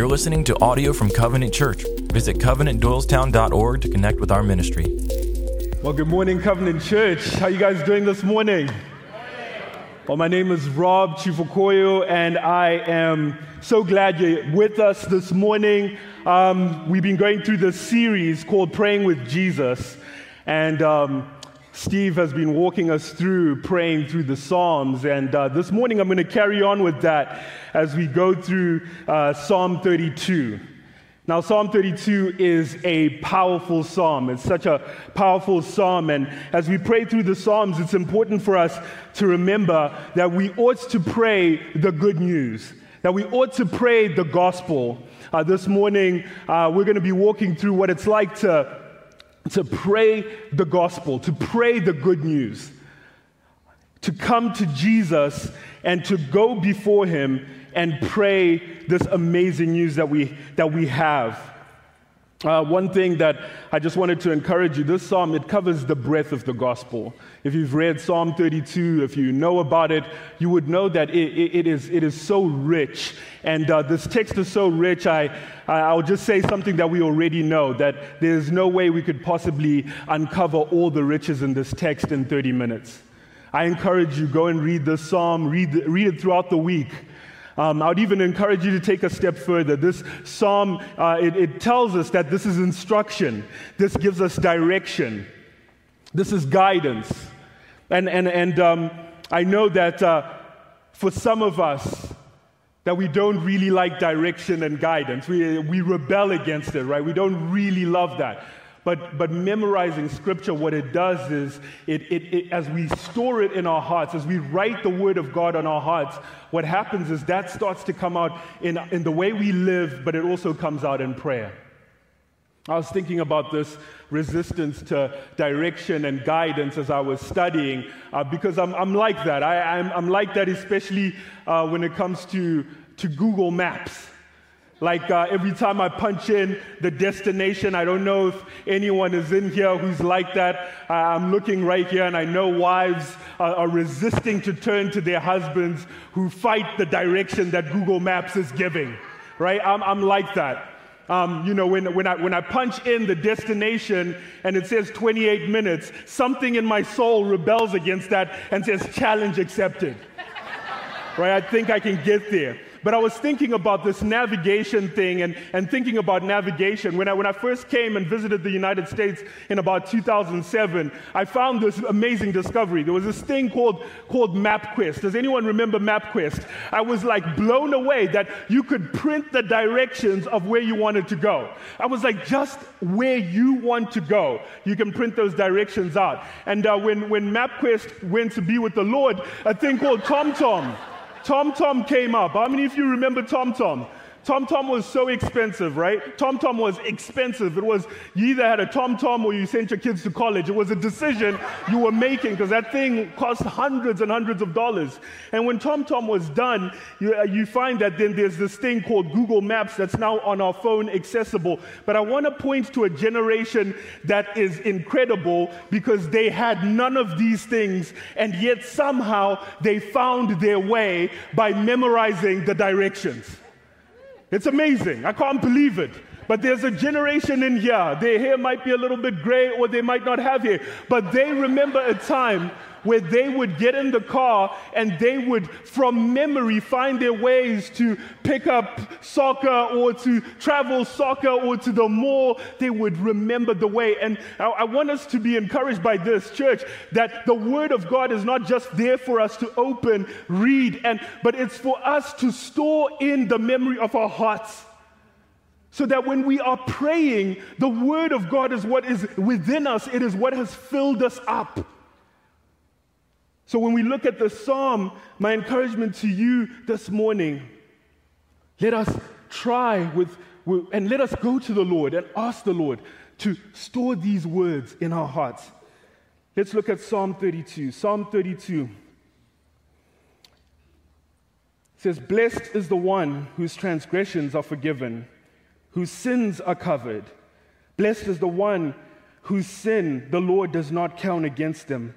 You're listening to audio from Covenant Church. Visit covenantdoylestown.org to connect with our ministry. Well, good morning, Covenant Church. How you guys doing this morning? Well, my name is Rob Chifukoyo, and I am so glad you're with us this morning. Um, we've been going through this series called Praying with Jesus, and um, Steve has been walking us through praying through the Psalms. And uh, this morning I'm going to carry on with that as we go through uh, Psalm 32. Now, Psalm 32 is a powerful psalm. It's such a powerful psalm. And as we pray through the Psalms, it's important for us to remember that we ought to pray the good news, that we ought to pray the gospel. Uh, this morning, uh, we're going to be walking through what it's like to to pray the gospel, to pray the good news, to come to Jesus and to go before him and pray this amazing news that we, that we have. Uh, one thing that I just wanted to encourage you this psalm, it covers the breadth of the gospel. If you've read Psalm 32, if you know about it, you would know that it, it, it, is, it is so rich. And uh, this text is so rich, I, I'll just say something that we already know that there's no way we could possibly uncover all the riches in this text in 30 minutes. I encourage you, go and read this psalm, read, read it throughout the week. Um, I would even encourage you to take a step further. This psalm, uh, it, it tells us that this is instruction, this gives us direction, this is guidance. And, and, and um, I know that uh, for some of us, that we don't really like direction and guidance. We, we rebel against it, right? We don't really love that. But, but memorizing scripture, what it does is, it, it, it, as we store it in our hearts, as we write the word of God on our hearts, what happens is that starts to come out in, in the way we live, but it also comes out in prayer. I was thinking about this resistance to direction and guidance as I was studying, uh, because I'm, I'm like that. I, am like that, especially uh, when it comes to, to Google Maps. Like uh, every time I punch in the destination, I don't know if anyone is in here who's like that. Uh, I'm looking right here, and I know wives are, are resisting to turn to their husbands who fight the direction that Google Maps is giving. Right? I'm, I'm like that. Um, you know, when, when, I, when I punch in the destination and it says 28 minutes, something in my soul rebels against that and says, challenge accepted. right? I think I can get there. But I was thinking about this navigation thing and, and thinking about navigation. When I, when I first came and visited the United States in about 2007, I found this amazing discovery. There was this thing called, called MapQuest. Does anyone remember MapQuest? I was like blown away that you could print the directions of where you wanted to go. I was like, just where you want to go, you can print those directions out. And uh, when, when MapQuest went to be with the Lord, a thing called TomTom. TomTom came up. How many of you remember TomTom? TomTom was so expensive, right? TomTom was expensive. It was, you either had a TomTom or you sent your kids to college. It was a decision you were making because that thing cost hundreds and hundreds of dollars. And when TomTom was done, you, uh, you find that then there's this thing called Google Maps that's now on our phone accessible. But I want to point to a generation that is incredible because they had none of these things and yet somehow they found their way by memorizing the directions. It's amazing. I can't believe it. But there's a generation in here. Their hair might be a little bit gray or they might not have hair. But they remember a time where they would get in the car and they would, from memory, find their ways to pick up soccer or to travel soccer or to the mall. They would remember the way. And I, I want us to be encouraged by this church that the Word of God is not just there for us to open, read, and but it's for us to store in the memory of our hearts. So that when we are praying, the Word of God is what is within us, it is what has filled us up. So when we look at the psalm, my encouragement to you this morning, let us try with, with, and let us go to the Lord and ask the Lord to store these words in our hearts. Let's look at Psalm 32. Psalm 32 says, Blessed is the one whose transgressions are forgiven, whose sins are covered. Blessed is the one whose sin the Lord does not count against them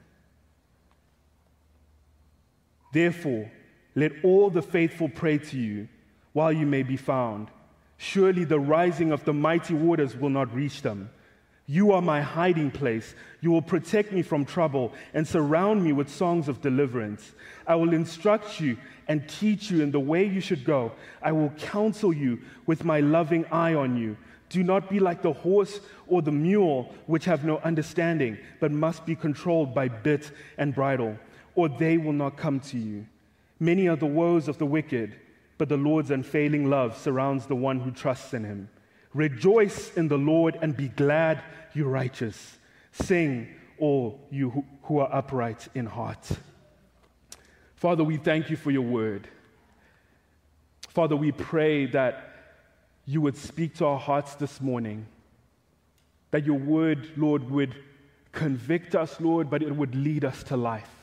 Therefore, let all the faithful pray to you while you may be found. Surely the rising of the mighty waters will not reach them. You are my hiding place. You will protect me from trouble and surround me with songs of deliverance. I will instruct you and teach you in the way you should go. I will counsel you with my loving eye on you. Do not be like the horse or the mule, which have no understanding, but must be controlled by bit and bridle, or they will not come to you. Many are the woes of the wicked, but the Lord's unfailing love surrounds the one who trusts in him. Rejoice in the Lord and be glad, you righteous. Sing, all you who are upright in heart. Father, we thank you for your word. Father, we pray that you would speak to our hearts this morning, that your word, Lord, would convict us, Lord, but it would lead us to life.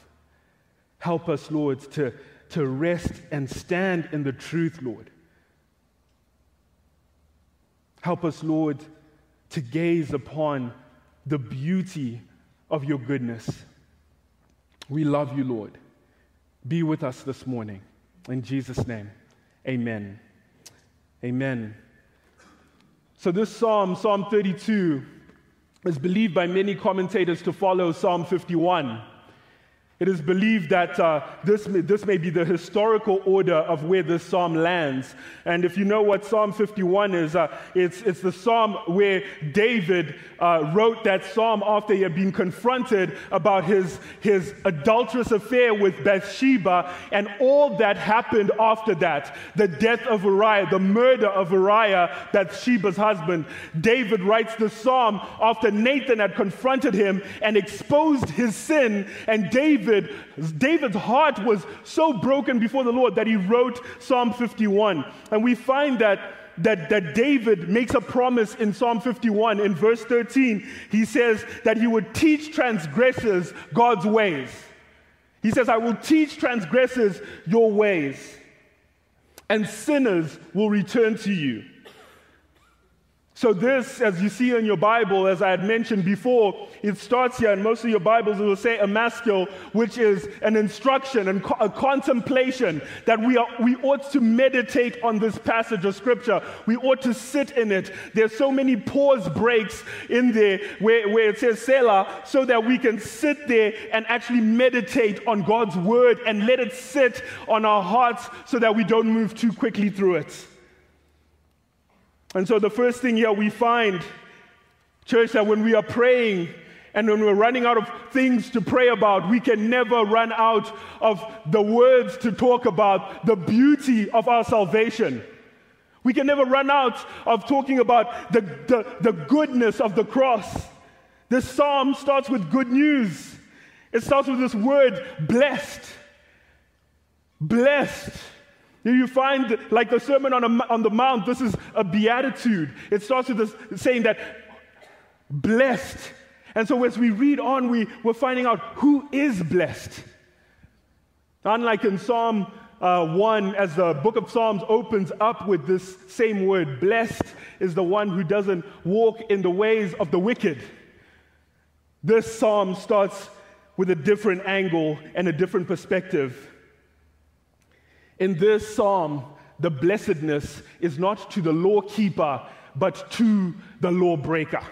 Help us, Lord, to, to rest and stand in the truth, Lord. Help us, Lord, to gaze upon the beauty of your goodness. We love you, Lord. Be with us this morning. In Jesus' name, amen. Amen. So, this psalm, Psalm 32, is believed by many commentators to follow Psalm 51. It is believed that uh, this, may, this may be the historical order of where this psalm lands. And if you know what Psalm 51 is, uh, it's, it's the psalm where David uh, wrote that psalm after he had been confronted about his, his adulterous affair with Bathsheba and all that happened after that the death of Uriah, the murder of Uriah, Bathsheba's husband. David writes the psalm after Nathan had confronted him and exposed his sin, and David David, David's heart was so broken before the Lord that he wrote Psalm 51. And we find that that, that David makes a promise in Psalm 51 in verse 13. He says that he would teach transgressors God's ways. He says, I will teach transgressors your ways, and sinners will return to you. So, this, as you see in your Bible, as I had mentioned before, it starts here, and most of your Bibles will say a maskil, which is an instruction and a contemplation that we, are, we ought to meditate on this passage of Scripture. We ought to sit in it. There's so many pause breaks in there where, where it says Selah, so that we can sit there and actually meditate on God's Word and let it sit on our hearts so that we don't move too quickly through it. And so the first thing here we find, church, that when we are praying and when we're running out of things to pray about, we can never run out of the words to talk about the beauty of our salvation. We can never run out of talking about the, the, the goodness of the cross. This psalm starts with good news. It starts with this word, blessed. Blessed. You find, like the Sermon on, a, on the Mount, this is a beatitude. It starts with this saying that blessed. And so as we read on, we, we're finding out who is blessed. Unlike in Psalm uh, 1, as the book of Psalms opens up with this same word, blessed is the one who doesn't walk in the ways of the wicked. This psalm starts with a different angle and a different perspective. In this psalm, the blessedness is not to the law keeper, but to the lawbreaker.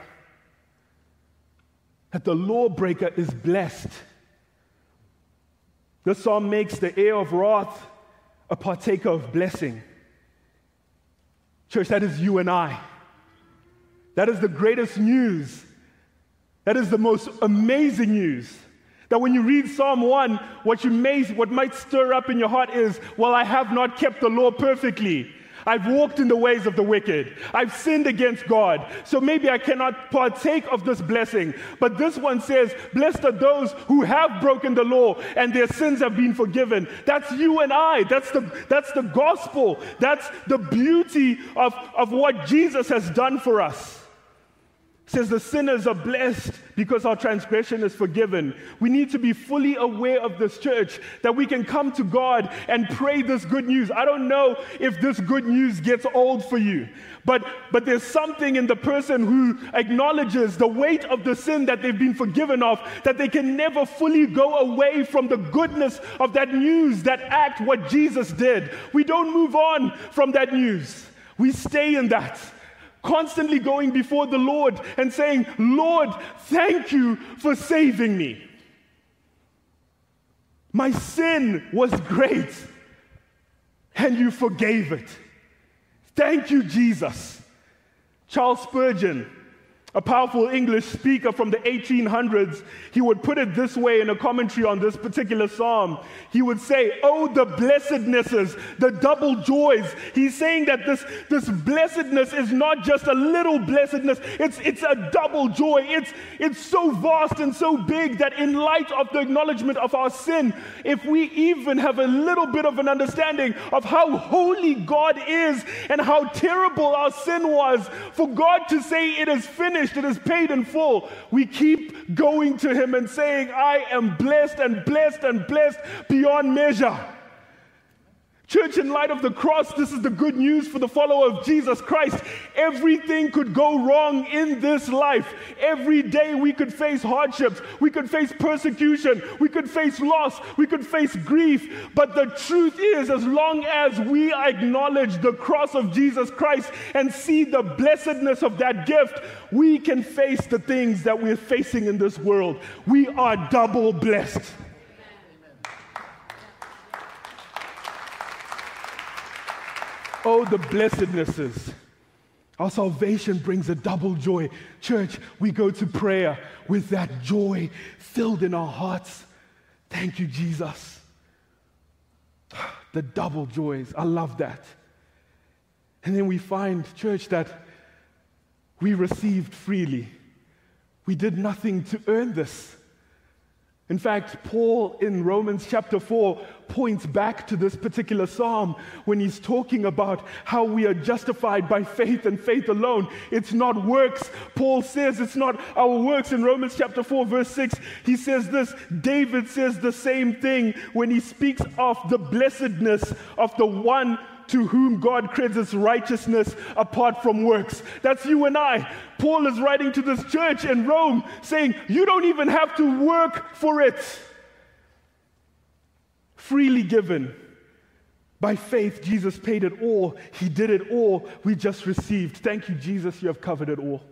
That the lawbreaker is blessed. The psalm makes the heir of wrath a partaker of blessing. Church, that is you and I. That is the greatest news. That is the most amazing news. That when you read Psalm 1, what, you may, what might stir up in your heart is, well, I have not kept the law perfectly. I've walked in the ways of the wicked. I've sinned against God. So maybe I cannot partake of this blessing. But this one says, Blessed are those who have broken the law and their sins have been forgiven. That's you and I. That's the, that's the gospel. That's the beauty of, of what Jesus has done for us says the sinners are blessed because our transgression is forgiven. We need to be fully aware of this church that we can come to God and pray this good news. I don't know if this good news gets old for you, but, but there's something in the person who acknowledges the weight of the sin that they've been forgiven of that they can never fully go away from the goodness of that news, that act, what Jesus did. We don't move on from that news, we stay in that constantly going before the Lord and saying, Lord, thank you for saving me. My sin was great and you forgave it. Thank you, Jesus. Charles Spurgeon a powerful English speaker from the 1800s, he would put it this way in a commentary on this particular psalm. He would say, Oh, the blessednesses, the double joys. He's saying that this, this blessedness is not just a little blessedness, it's, it's a double joy. It's, it's so vast and so big that, in light of the acknowledgement of our sin, if we even have a little bit of an understanding of how holy God is and how terrible our sin was, for God to say it is finished finished, it is paid in full. We keep going to Him and saying, I am blessed and blessed and blessed beyond measure. Church, in light of the cross, this is the good news for the follower of Jesus Christ. Everything could go wrong in this life. Every day we could face hardships, we could face persecution, we could face loss, we could face grief. But the truth is, as long as we acknowledge the cross of Jesus Christ and see the blessedness of that gift, we can face the things that we're facing in this world. We are double blessed. Oh, the blessednesses. Our salvation brings a double joy. Church, we go to prayer with that joy filled in our hearts. Thank you, Jesus. The double joys. I love that. And then we find, church, that we received freely. We did nothing to earn this. In fact, Paul in Romans chapter 4 points back to this particular psalm when he's talking about how we are justified by faith and faith alone. It's not works. Paul says it's not our works. In Romans chapter 4, verse 6, he says this. David says the same thing when he speaks of the blessedness of the one to whom God credits righteousness apart from works. That's you and I. Paul is writing to this church in Rome saying, You don't even have to work for it. Freely given. By faith, Jesus paid it all. He did it all. We just received. Thank you, Jesus. You have covered it all.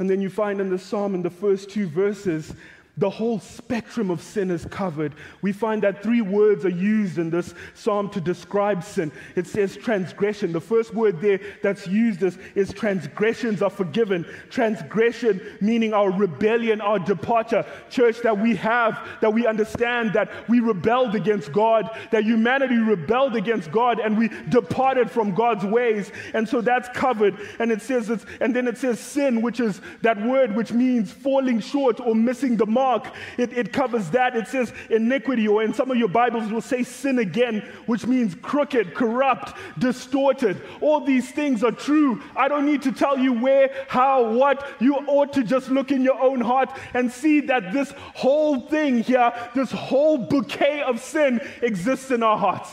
And then you find in the psalm, in the first two verses, the whole spectrum of sin is covered. We find that three words are used in this psalm to describe sin. It says transgression. The first word there that's used is, is transgressions are forgiven. Transgression meaning our rebellion, our departure. Church, that we have, that we understand that we rebelled against God, that humanity rebelled against God and we departed from God's ways. And so that's covered. And it says, it's, and then it says sin, which is that word which means falling short or missing the mark mark, it, it covers that. It says iniquity, or in some of your Bibles will say sin again, which means crooked, corrupt, distorted. All these things are true. I don't need to tell you where, how, what. You ought to just look in your own heart and see that this whole thing here, this whole bouquet of sin exists in our hearts.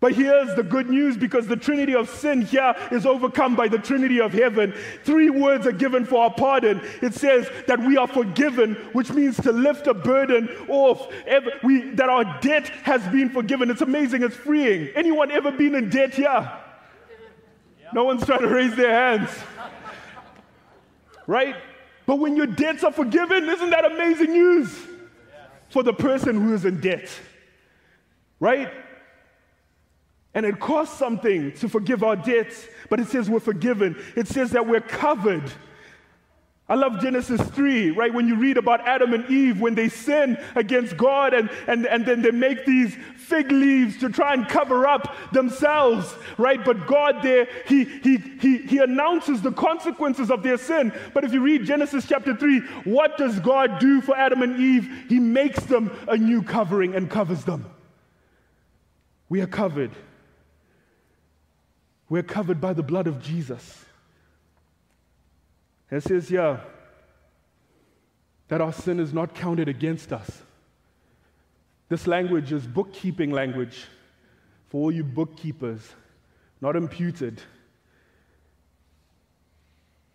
But here's the good news because the Trinity of sin here is overcome by the Trinity of heaven. Three words are given for our pardon. It says that we are forgiven, which means to lift a burden off, we, that our debt has been forgiven. It's amazing, it's freeing. Anyone ever been in debt here? No one's trying to raise their hands. Right? But when your debts are forgiven, isn't that amazing news for the person who is in debt? Right? And it costs something to forgive our debts, but it says we're forgiven. It says that we're covered. I love Genesis 3, right? When you read about Adam and Eve, when they sin against God and, and, and then they make these fig leaves to try and cover up themselves, right? But God there, he, he, he, he announces the consequences of their sin. But if you read Genesis chapter 3, what does God do for Adam and Eve? He makes them a new covering and covers them. We are covered. We're covered by the blood of Jesus. It says here that our sin is not counted against us. This language is bookkeeping language for all you bookkeepers, not imputed.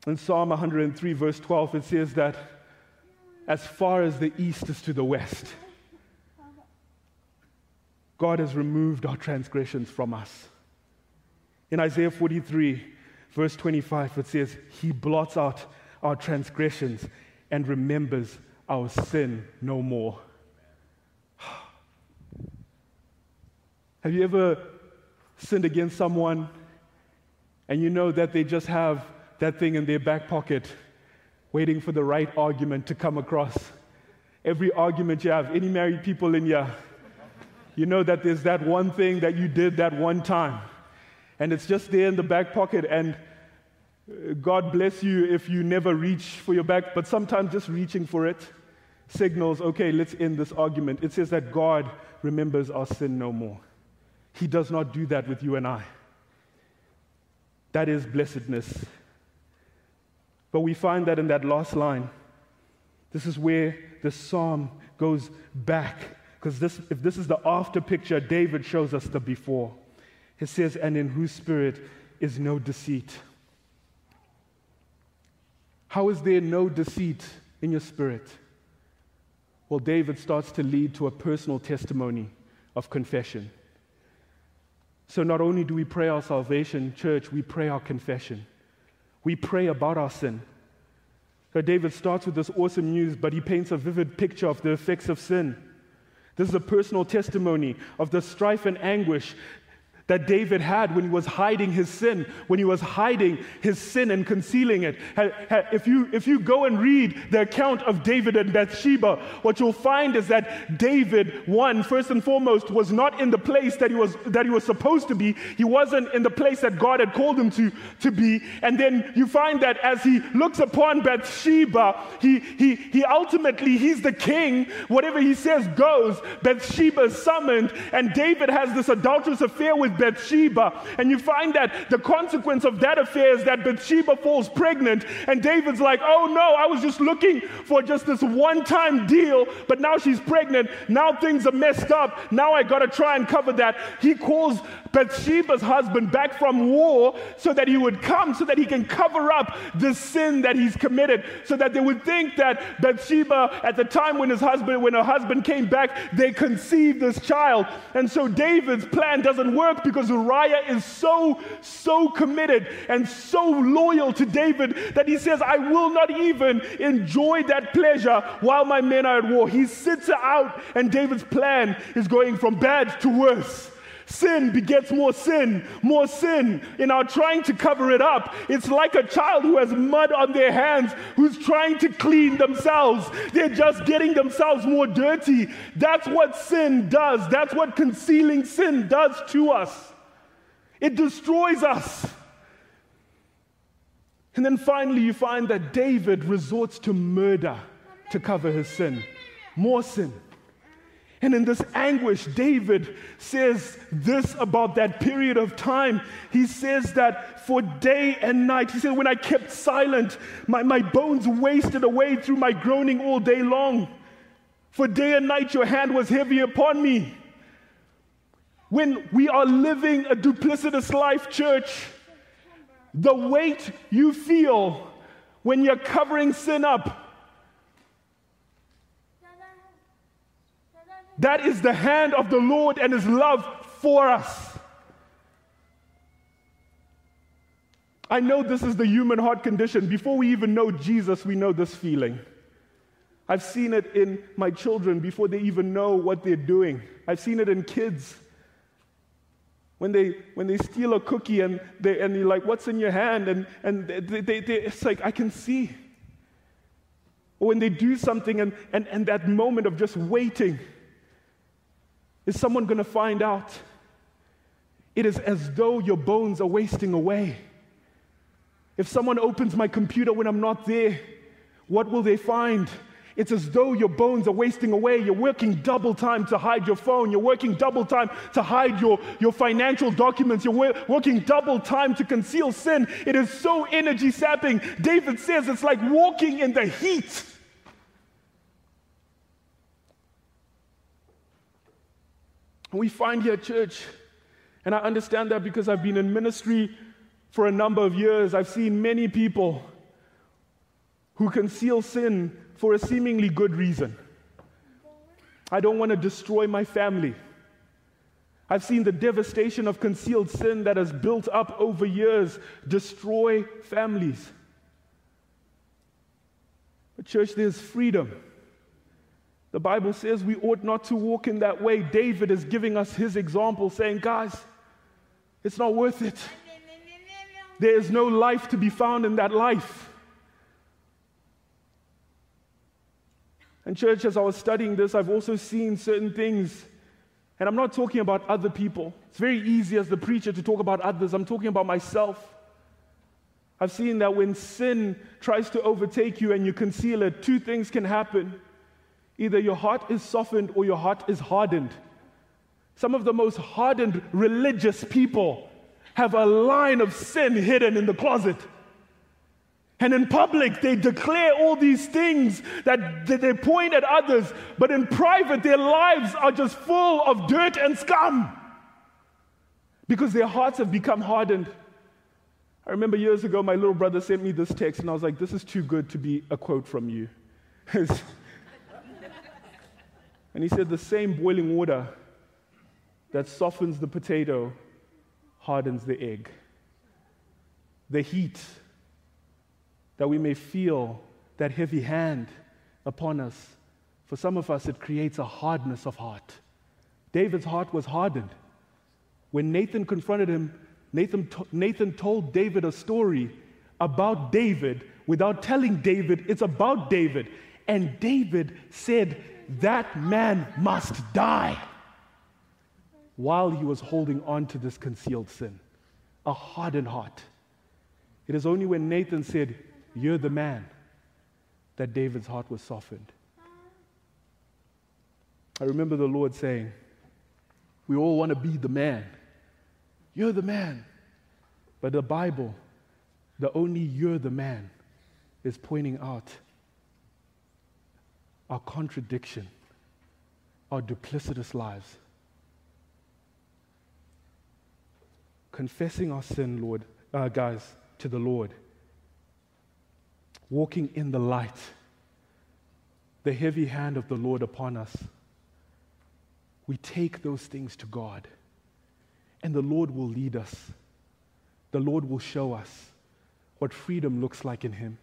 In Psalm 103, verse 12, it says that as far as the east is to the west, God has removed our transgressions from us. In Isaiah 43, verse 25, it says, He blots out our transgressions and remembers our sin no more. Have you ever sinned against someone and you know that they just have that thing in their back pocket waiting for the right argument to come across? Every argument you have, any married people in here, you know that there's that one thing that you did that one time and it's just there in the back pocket. And uh, God bless you if you never reach for your back, but sometimes just reaching for it signals, okay, let's end this argument. It says that God remembers our sin no more. He does not do that with you and I. That is blessedness. But we find that in that last line, this is where the psalm goes back. Because if this is the after picture, David shows us the before. It says, and in whose spirit is no deceit. How is there no deceit in your spirit? Well, David starts to lead to a personal testimony of confession. So, not only do we pray our salvation, church, we pray our confession. We pray about our sin. So David starts with this awesome news, but he paints a vivid picture of the effects of sin. This is a personal testimony of the strife and anguish that David had when he was hiding his sin, when he was hiding his sin and concealing it. If you, if you go and read the account of David and Bathsheba, what you'll find is that David, one, first and foremost, was not in the place that he was, that he was supposed to be. He wasn't in the place that God had called him to, to be. And then you find that as he looks upon Bathsheba, he, he, he ultimately, he's the king. Whatever he says goes. Bathsheba is summoned, and David has this adulterous affair Bathsheba. And you find that the consequence of that affair is that Bathsheba falls pregnant. And David's like, oh no, I was just looking for just this one time deal, but now she's pregnant. Now things are messed up. Now I got to try and cover that. He calls Bathsheba's husband back from war so that he would come, so that he can cover up the sin that he's committed, so that they would think that Bathsheba, at the time when his husband, when her husband came back, they conceived this child. And so David's plan doesn't work because Uriah is so, so committed and so loyal to David that he says, I will not even enjoy that pleasure while my men are at war. He sits out, and David's plan is going from bad to worse. Sin begets more sin, more sin. In our trying to cover it up, it's like a child who has mud on their hands who's trying to clean themselves. They're just getting themselves more dirty. That's what sin does. That's what concealing sin does to us. It destroys us. And then finally, you find that David resorts to murder to cover his sin. More sin. And in this anguish, David says this about that period of time. He says that for day and night, he said, When I kept silent, my, my bones wasted away through my groaning all day long. For day and night, your hand was heavy upon me. When we are living a duplicitous life, church, the weight you feel when you're covering sin up That is the hand of the Lord and His love for us. I know this is the human heart condition. Before we even know Jesus, we know this feeling. I've seen it in my children before they even know what they're doing. I've seen it in kids. When they, when they steal a cookie and, they, and you're like, what's in your hand? And, and they, they, they, it's like, I can see. or when they do something and, and, and that moment of just waiting, is someone going to find out? It is as though your bones are wasting away. If someone opens my computer when I'm not there, what will they find? It's as though your bones are wasting away. You're working double time to hide your phone. You're working double time to hide your, your financial documents. You're working double time to conceal sin. It is so energy sapping. David says it's like walking in the heat. We find here, church, and I understand that because I've been in ministry for a number of years. I've seen many people who conceal sin for a seemingly good reason. I don't want to destroy my family. I've seen the devastation of concealed sin that has built up over years destroy families. But, church, there's freedom. The Bible says we ought not to walk in that way. David is giving us his example, saying, Guys, it's not worth it. There is no life to be found in that life. And, church, as I was studying this, I've also seen certain things. And I'm not talking about other people. It's very easy as the preacher to talk about others. I'm talking about myself. I've seen that when sin tries to overtake you and you conceal it, two things can happen. Either your heart is softened or your heart is hardened. Some of the most hardened religious people have a line of sin hidden in the closet. And in public, they declare all these things that, they point at others, but in private, their lives are just full of dirt and scum because their hearts have become hardened. I remember years ago, my little brother sent me this text, and I was like, This is too good to be a quote from you. and he said, The same boiling water that softens the potato hardens the egg. The heat that we may feel that heavy hand upon us. For some of us, it creates a hardness of heart. David's heart was hardened. When Nathan confronted him, Nathan, Nathan told David a story about David without telling David it's about David. And David said, That man must die while he was holding on to this concealed sin. A hardened heart. It is only when Nathan said, you're the man. That David's heart was softened. I remember the Lord saying, We all want to be the man. You're the man. But the Bible, the only you're the man, is pointing out our contradiction, our duplicitous lives. Confessing our sin, Lord, uh, guys, to the Lord walking in the light, the heavy hand of the Lord upon us, we take those things to God, and the Lord will lead us. The Lord will show us what freedom looks like in Him.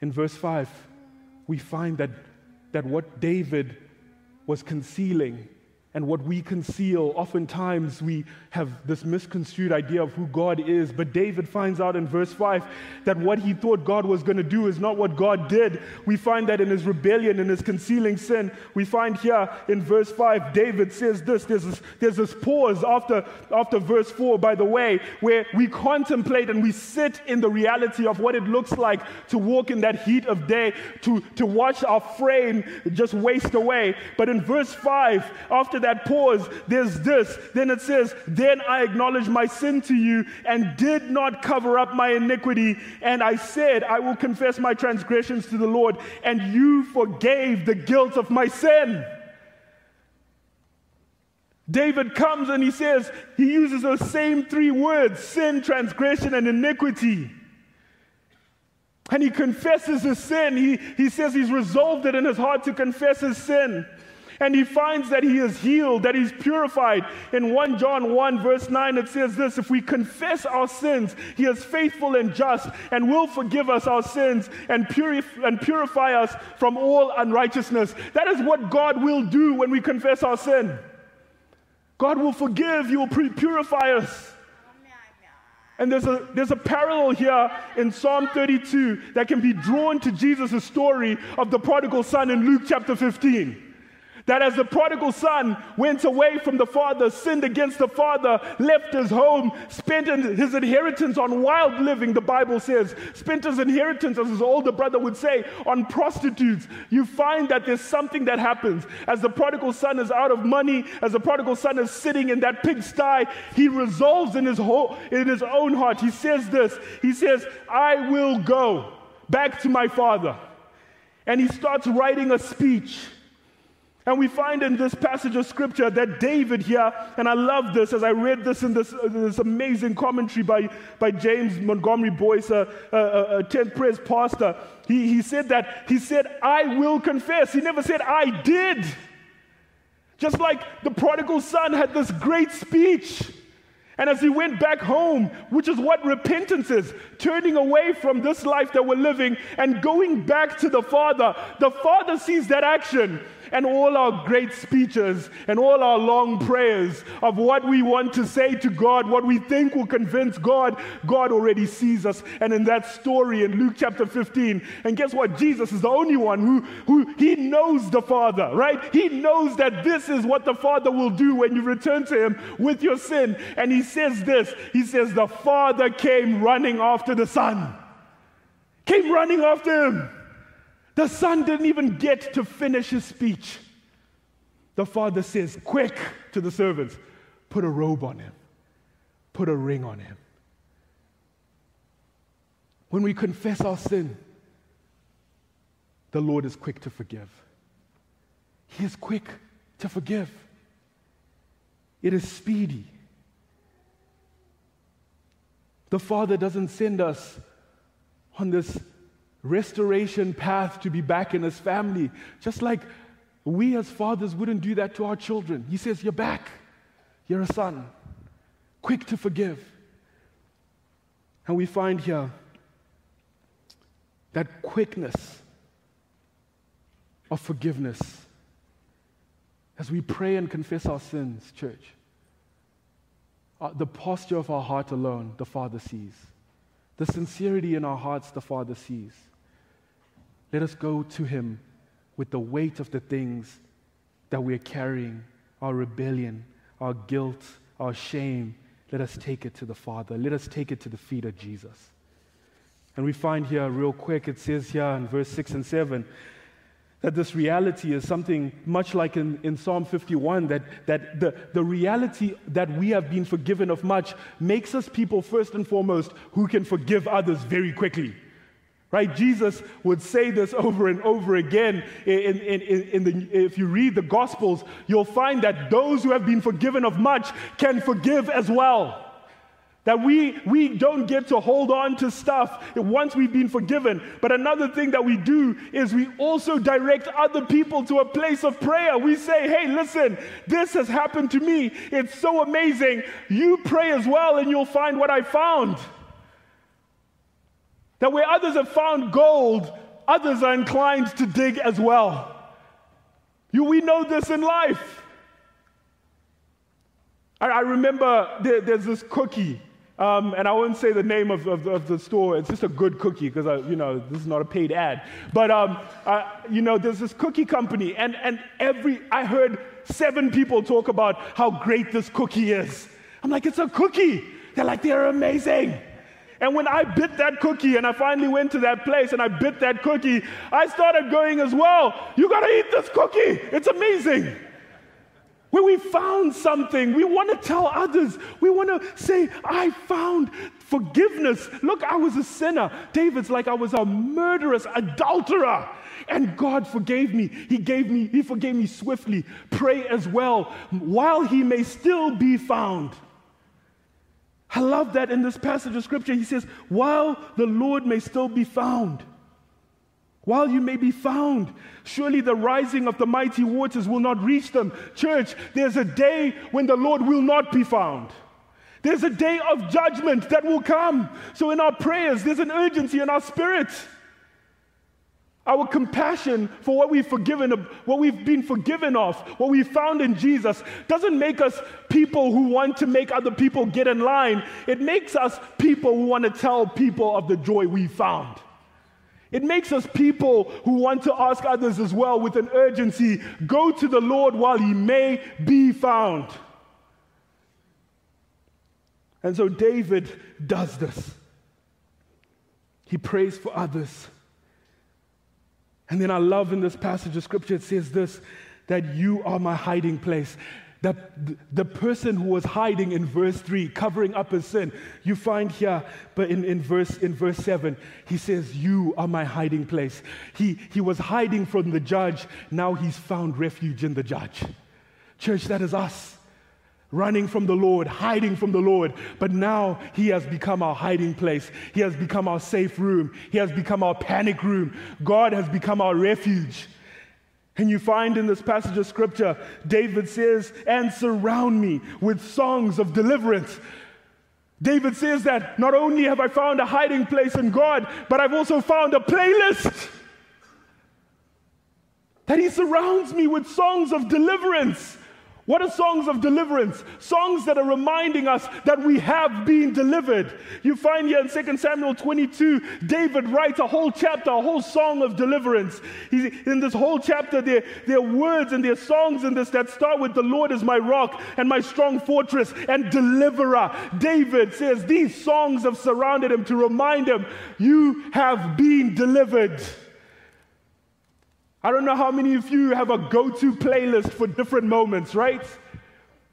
In verse 5, we find that, that what David was concealing and what we conceal. Oftentimes, we have this misconstrued idea of who God is. But David finds out in verse 5 that what he thought God was going to do is not what God did. We find that in his rebellion, in his concealing sin. We find here in verse 5, David says this there's this, there's this pause after, after verse 4, by the way, where we contemplate and we sit in the reality of what it looks like to walk in that heat of day, to, to watch our frame just waste away. But in verse 5, after that pause, there's this. Then it says, Then I acknowledged my sin to you and did not cover up my iniquity. And I said, I will confess my transgressions to the Lord, and you forgave the guilt of my sin. David comes and he says, he uses those same three words sin, transgression, and iniquity. And he confesses his sin. He, he says he's resolved it in his heart to confess his sin and he finds that he is healed, that he's purified. In 1 John 1, verse 9, it says this If we confess our sins, he is faithful and just and will forgive us our sins and, purif- and purify us from all unrighteousness. That is what God will do when we confess our sin. God will forgive, He will purify us. And there's a, there's a parallel here in Psalm 32 that can be drawn to Jesus' story of the prodigal son in Luke chapter 15. That as the prodigal son went away from the father, sinned against the father, left his home, spent his inheritance on wild living, the Bible says, spent his inheritance, as his older brother would say, on prostitutes. You find that there's something that happens. As the prodigal son is out of money, as the prodigal son is sitting in that pigsty, he resolves in his, in his own heart. He says this He says, I will go back to my father. And he starts writing a speech. And we find in this passage of scripture that David here, and I love this as I read this in this, uh, this amazing commentary by, by James Montgomery Boice, a, a, a 10th Pres pastor. He, he said that, he said, I will confess. He never said, I did. Just like the prodigal son had this great speech. And as he went back home, which is what repentance is, turning away from this life that we're living and going back to the Father, the Father sees that action and all our great speeches and all our long prayers of what we want to say to God, what we think will convince God, God already sees us. And in that story in Luke chapter 15, and guess what? Jesus is the only one who, who he knows the Father, right? He knows that this is what the Father will do when you return to him with your sin. And he says this He says, The Father came running after the Son, came running after him. The son didn't even get to finish his speech. The father says, Quick to the servants, put a robe on him, put a ring on him. When we confess our sin, the Lord is quick to forgive. He is quick to forgive. It is speedy. The Father doesn't send us on this restoration path to be back in his family. Just like we as fathers wouldn't do that to our children. He says, You're back. You're a son. Quick to forgive. And we find here that quickness of forgiveness as we pray and confess our sins, church. Uh, the posture of our heart alone, the Father sees. The sincerity in our hearts, the Father sees. Let us go to Him with the weight of the things that we're carrying our rebellion, our guilt, our shame. Let us take it to the Father. Let us take it to the feet of Jesus. And we find here, real quick, it says here in verse 6 and 7 that this reality is something much like in, in Psalm 51 that, that the, the reality that we have been forgiven of much makes us people, first and foremost, who can forgive others very quickly. Right? Jesus would say this over and over again. In, in, in, the, if you read the Gospels, you'll find that those who have been forgiven of much can forgive as well. That we, we don't get to hold on to stuff once we've been forgiven. But another thing that we do is we also direct other people to a place of prayer. We say, hey, listen, this has happened to me. It's so amazing. You pray as well, and you'll find what I found. That where others have found gold, others are inclined to dig as well. You, we know this in life. I, remember there, there's this cookie, um, and I wouldn't say the name of, of, of, the store. It's just a good cookie because, you know, this is not a paid ad. But, um, uh, you know, there's this cookie company, and, and every, I heard seven people talk about how great this cookie is. I'm like, it's a cookie. They're like, they're amazing. And when I bit that cookie and I finally went to that place and I bit that cookie, I started going as well. You got to eat this cookie. It's amazing. When we found something, we want to tell others. We want to say, I found forgiveness. Look, I was a sinner. David's like, I was a murderous adulterer. And God forgave me. He gave me, He forgave me swiftly. Pray as well, while He may still be found. I love that in this passage of scripture. He says, While the Lord may still be found, while you may be found, surely the rising of the mighty waters will not reach them. Church, there's a day when the Lord will not be found. There's a day of judgment that will come. So, in our prayers, there's an urgency in our spirit. Our compassion for what we've forgiven, what we've been forgiven of, what we found in Jesus, doesn't make us people who want to make other people get in line. It makes us people who want to tell people of the joy we found. It makes us people who want to ask others as well with an urgency go to the Lord while he may be found. And so David does this. He prays for others. And then I love in this passage of scripture, it says this that you are my hiding place. That the person who was hiding in verse 3, covering up his sin, you find here, but in, in, verse, in verse 7, he says, You are my hiding place. He, he was hiding from the judge, now he's found refuge in the judge. Church, that is us running from the Lord, hiding from the Lord. But now He has become our hiding place. He has become our safe room. He has become our panic room. God has become our refuge. And you find in this passage of scripture, David says, and surround me with songs of deliverance. David says that not only have I found a hiding place in God, but I've also found a playlist. That he surrounds me with songs of deliverance. What are songs of deliverance? Songs that are reminding us that we have been delivered. You find here in 2 Samuel 22, David writes a whole chapter, a whole song of deliverance. in this whole chapter, there, there are words and there are songs in this that start with, The Lord is my rock and my strong fortress and deliverer. David says these songs have surrounded him to remind him, You have been delivered. I don't know how many of you have a go to playlist for different moments, right?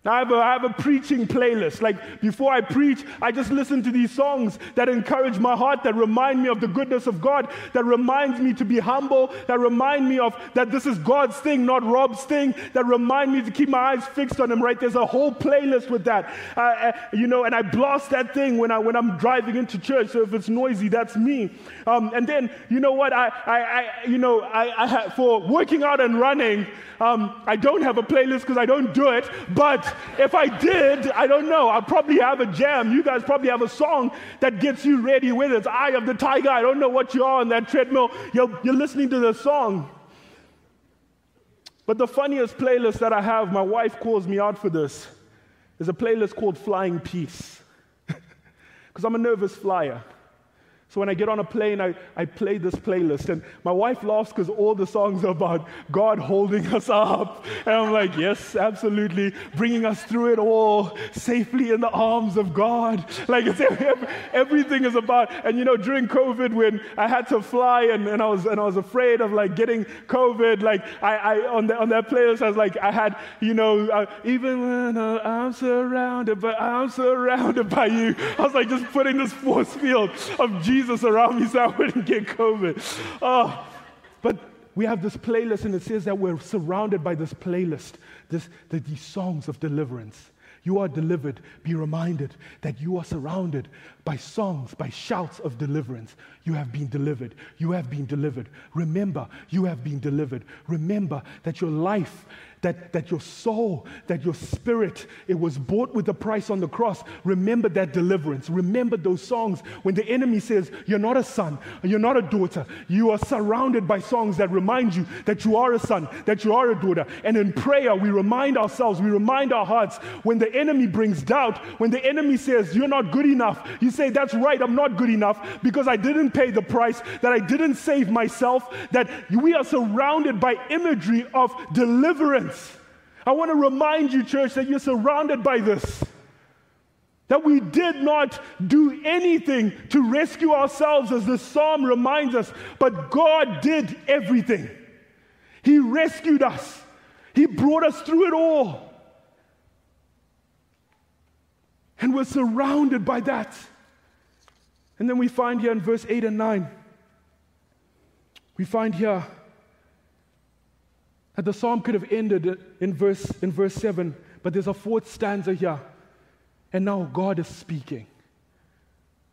I have, a, I have a preaching playlist. Like before I preach, I just listen to these songs that encourage my heart, that remind me of the goodness of God, that reminds me to be humble, that remind me of that this is God's thing, not Rob's thing, that remind me to keep my eyes fixed on Him. Right? There's a whole playlist with that, uh, uh, you know. And I blast that thing when I when I'm driving into church. So if it's noisy, that's me. Um, and then you know what? I, I, I you know I, I for working out and running, um, I don't have a playlist because I don't do it, but if I did, I don't know. I probably have a jam. You guys probably have a song that gets you ready, whether it's Eye of the Tiger. I don't know what you are on that treadmill. You're, you're listening to the song. But the funniest playlist that I have, my wife calls me out for this, is a playlist called Flying Peace. Because I'm a nervous flyer. So when I get on a plane, I, I play this playlist. And my wife laughs because all the songs are about God holding us up. And I'm like, yes, absolutely. Bringing us through it all safely in the arms of God. Like it's, everything is about, and you know, during COVID when I had to fly and, and, I, was, and I was afraid of like getting COVID, like I, I on, the, on that playlist, I was like, I had, you know, uh, even when I'm surrounded, but I'm surrounded by you. I was like just putting this force field of Jesus Jesus around me so I wouldn't get COVID. Oh, but we have this playlist, and it says that we're surrounded by this playlist, this, the, these songs of deliverance. You are delivered. Be reminded that you are surrounded by songs, by shouts of deliverance. You have been delivered. You have been delivered. Remember, you have been delivered. Remember that your life that, that your soul, that your spirit, it was bought with a price on the cross. Remember that deliverance. Remember those songs when the enemy says, You're not a son, you're not a daughter. You are surrounded by songs that remind you that you are a son, that you are a daughter. And in prayer, we remind ourselves, we remind our hearts when the enemy brings doubt, when the enemy says, You're not good enough, you say, That's right, I'm not good enough because I didn't pay the price, that I didn't save myself, that we are surrounded by imagery of deliverance I want to remind you, church, that you're surrounded by this. That we did not do anything to rescue ourselves, as the psalm reminds us, but God did everything. He rescued us, He brought us through it all. And we're surrounded by that. And then we find here in verse 8 and 9, we find here that the psalm could have ended in verse, in verse 7, but there's a fourth stanza here. And now God is speaking.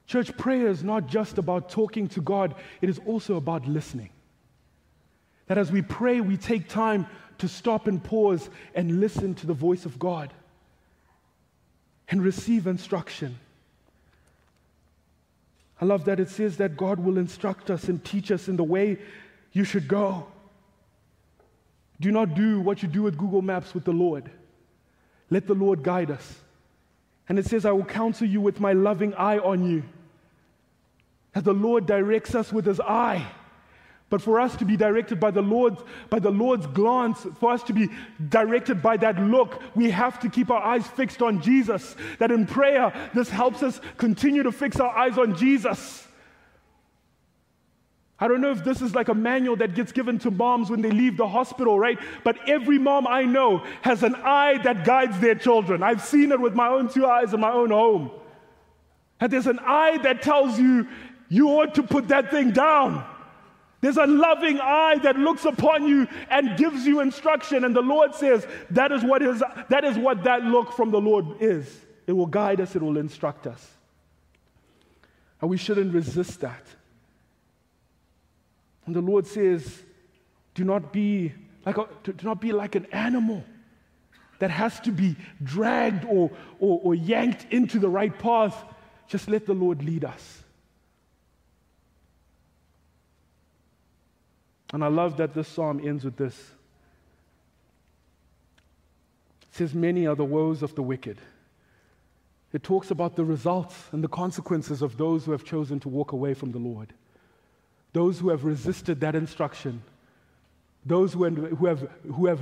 Church prayer is not just about talking to God, it is also about listening. That as we pray, we take time to stop and pause and listen to the voice of God and receive instruction. I love that it says that God will instruct us and teach us in the way you should go. Do not do what you do with Google Maps with the Lord. Let the Lord guide us. And it says, I will counsel you with my loving eye on you. That the Lord directs us with his eye. But for us to be directed by the Lord's, by the Lord's glance, for us to be directed by that look, we have to keep our eyes fixed on Jesus. That in prayer, this helps us continue to fix our eyes on Jesus. I don't know if this is like a manual that gets given to moms when they leave the hospital, right? But every mom I know has an eye that guides their children. I've seen it with my own two eyes in my own home. And there's an eye that tells you you ought to put that thing down. There's a loving eye that looks upon you and gives you instruction. And the Lord says that is what, is, that, is what that look from the Lord is. It will guide us, it will instruct us. And we shouldn't resist that. And the Lord says, do not be like a, do not be like an animal that has to be dragged or, or, or yanked into the right path. Just let the Lord lead us. And I love that this psalm ends with this. It says, Many are the woes of the wicked. It talks about the results and the consequences of those who have chosen to walk away from the Lord those who have resisted that instruction, those who have, who have, who have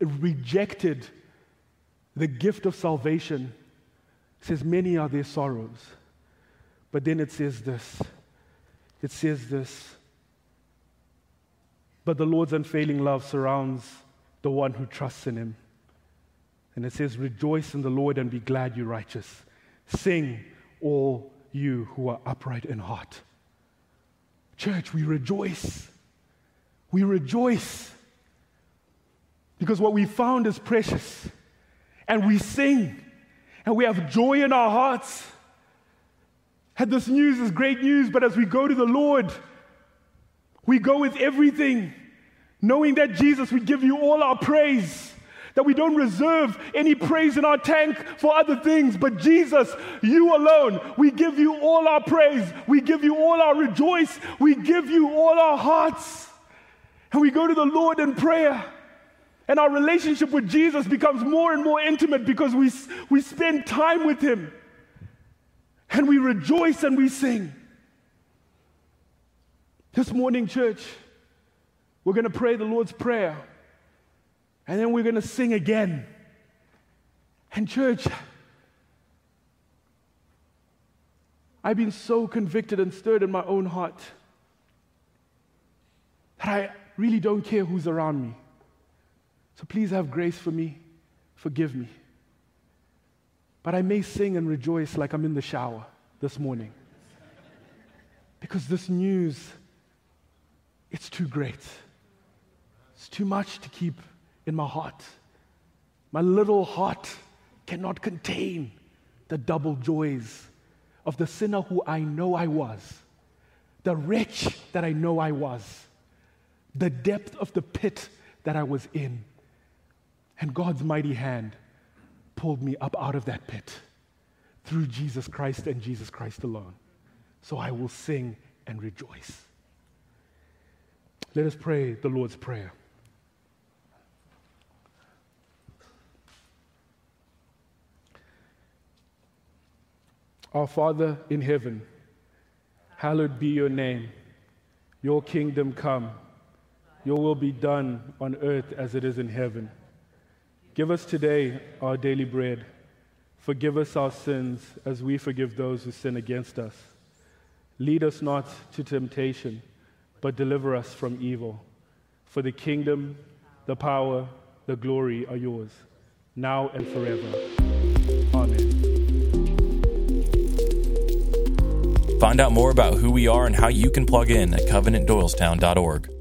rejected the gift of salvation, It says, Many are their sorrows. But then it says this it says this. But the Lord's unfailing love surrounds the one who trusts in him. And it says, Rejoice in the Lord and be glad, you righteous. Sing, all you who are upright in heart. Church, we rejoice. We rejoice because what we found is precious. And we sing and we have joy in our hearts. And this news is great news, but as we go to the Lord, we go with everything, knowing that Jesus, we give you all our praise that we don't reserve any praise in our tank for other things, but Jesus, you alone, we give you all our praise, we give you all our rejoice, we give you all our hearts. And we go to the Lord in prayer. And our relationship with Jesus becomes more and more intimate because we, we spend time with Him. And we rejoice and we sing. This morning, church, we're going to pray the Lord's Prayer. And then we're going to sing again. And, church, I've been so convicted and stirred in my own heart that I really don't care who's around me. So please have grace for me, forgive me. But I may sing and rejoice like I'm in the shower this morning. Because this news, it's too great. It's too much to keep in my heart. My little heart cannot contain the double joys of the sinner who I know I was, the wretch that I know I was, the depth of the pit that I was in. And God's mighty hand pulled me up out of that pit through Jesus Christ and Jesus Christ alone. So I will sing and rejoice. Let us pray the Lord's Prayer. Our Father in heaven, hallowed be your name. Your kingdom come. Your will be done on earth as it is in heaven. Give us today our daily bread. Forgive us our sins as we forgive those who sin against us. Lead us not to temptation, but deliver us from evil. For the kingdom, the power, the glory are yours, now and forever. Amen. Find out more about who we are and how you can plug in at covenantdoylestown.org.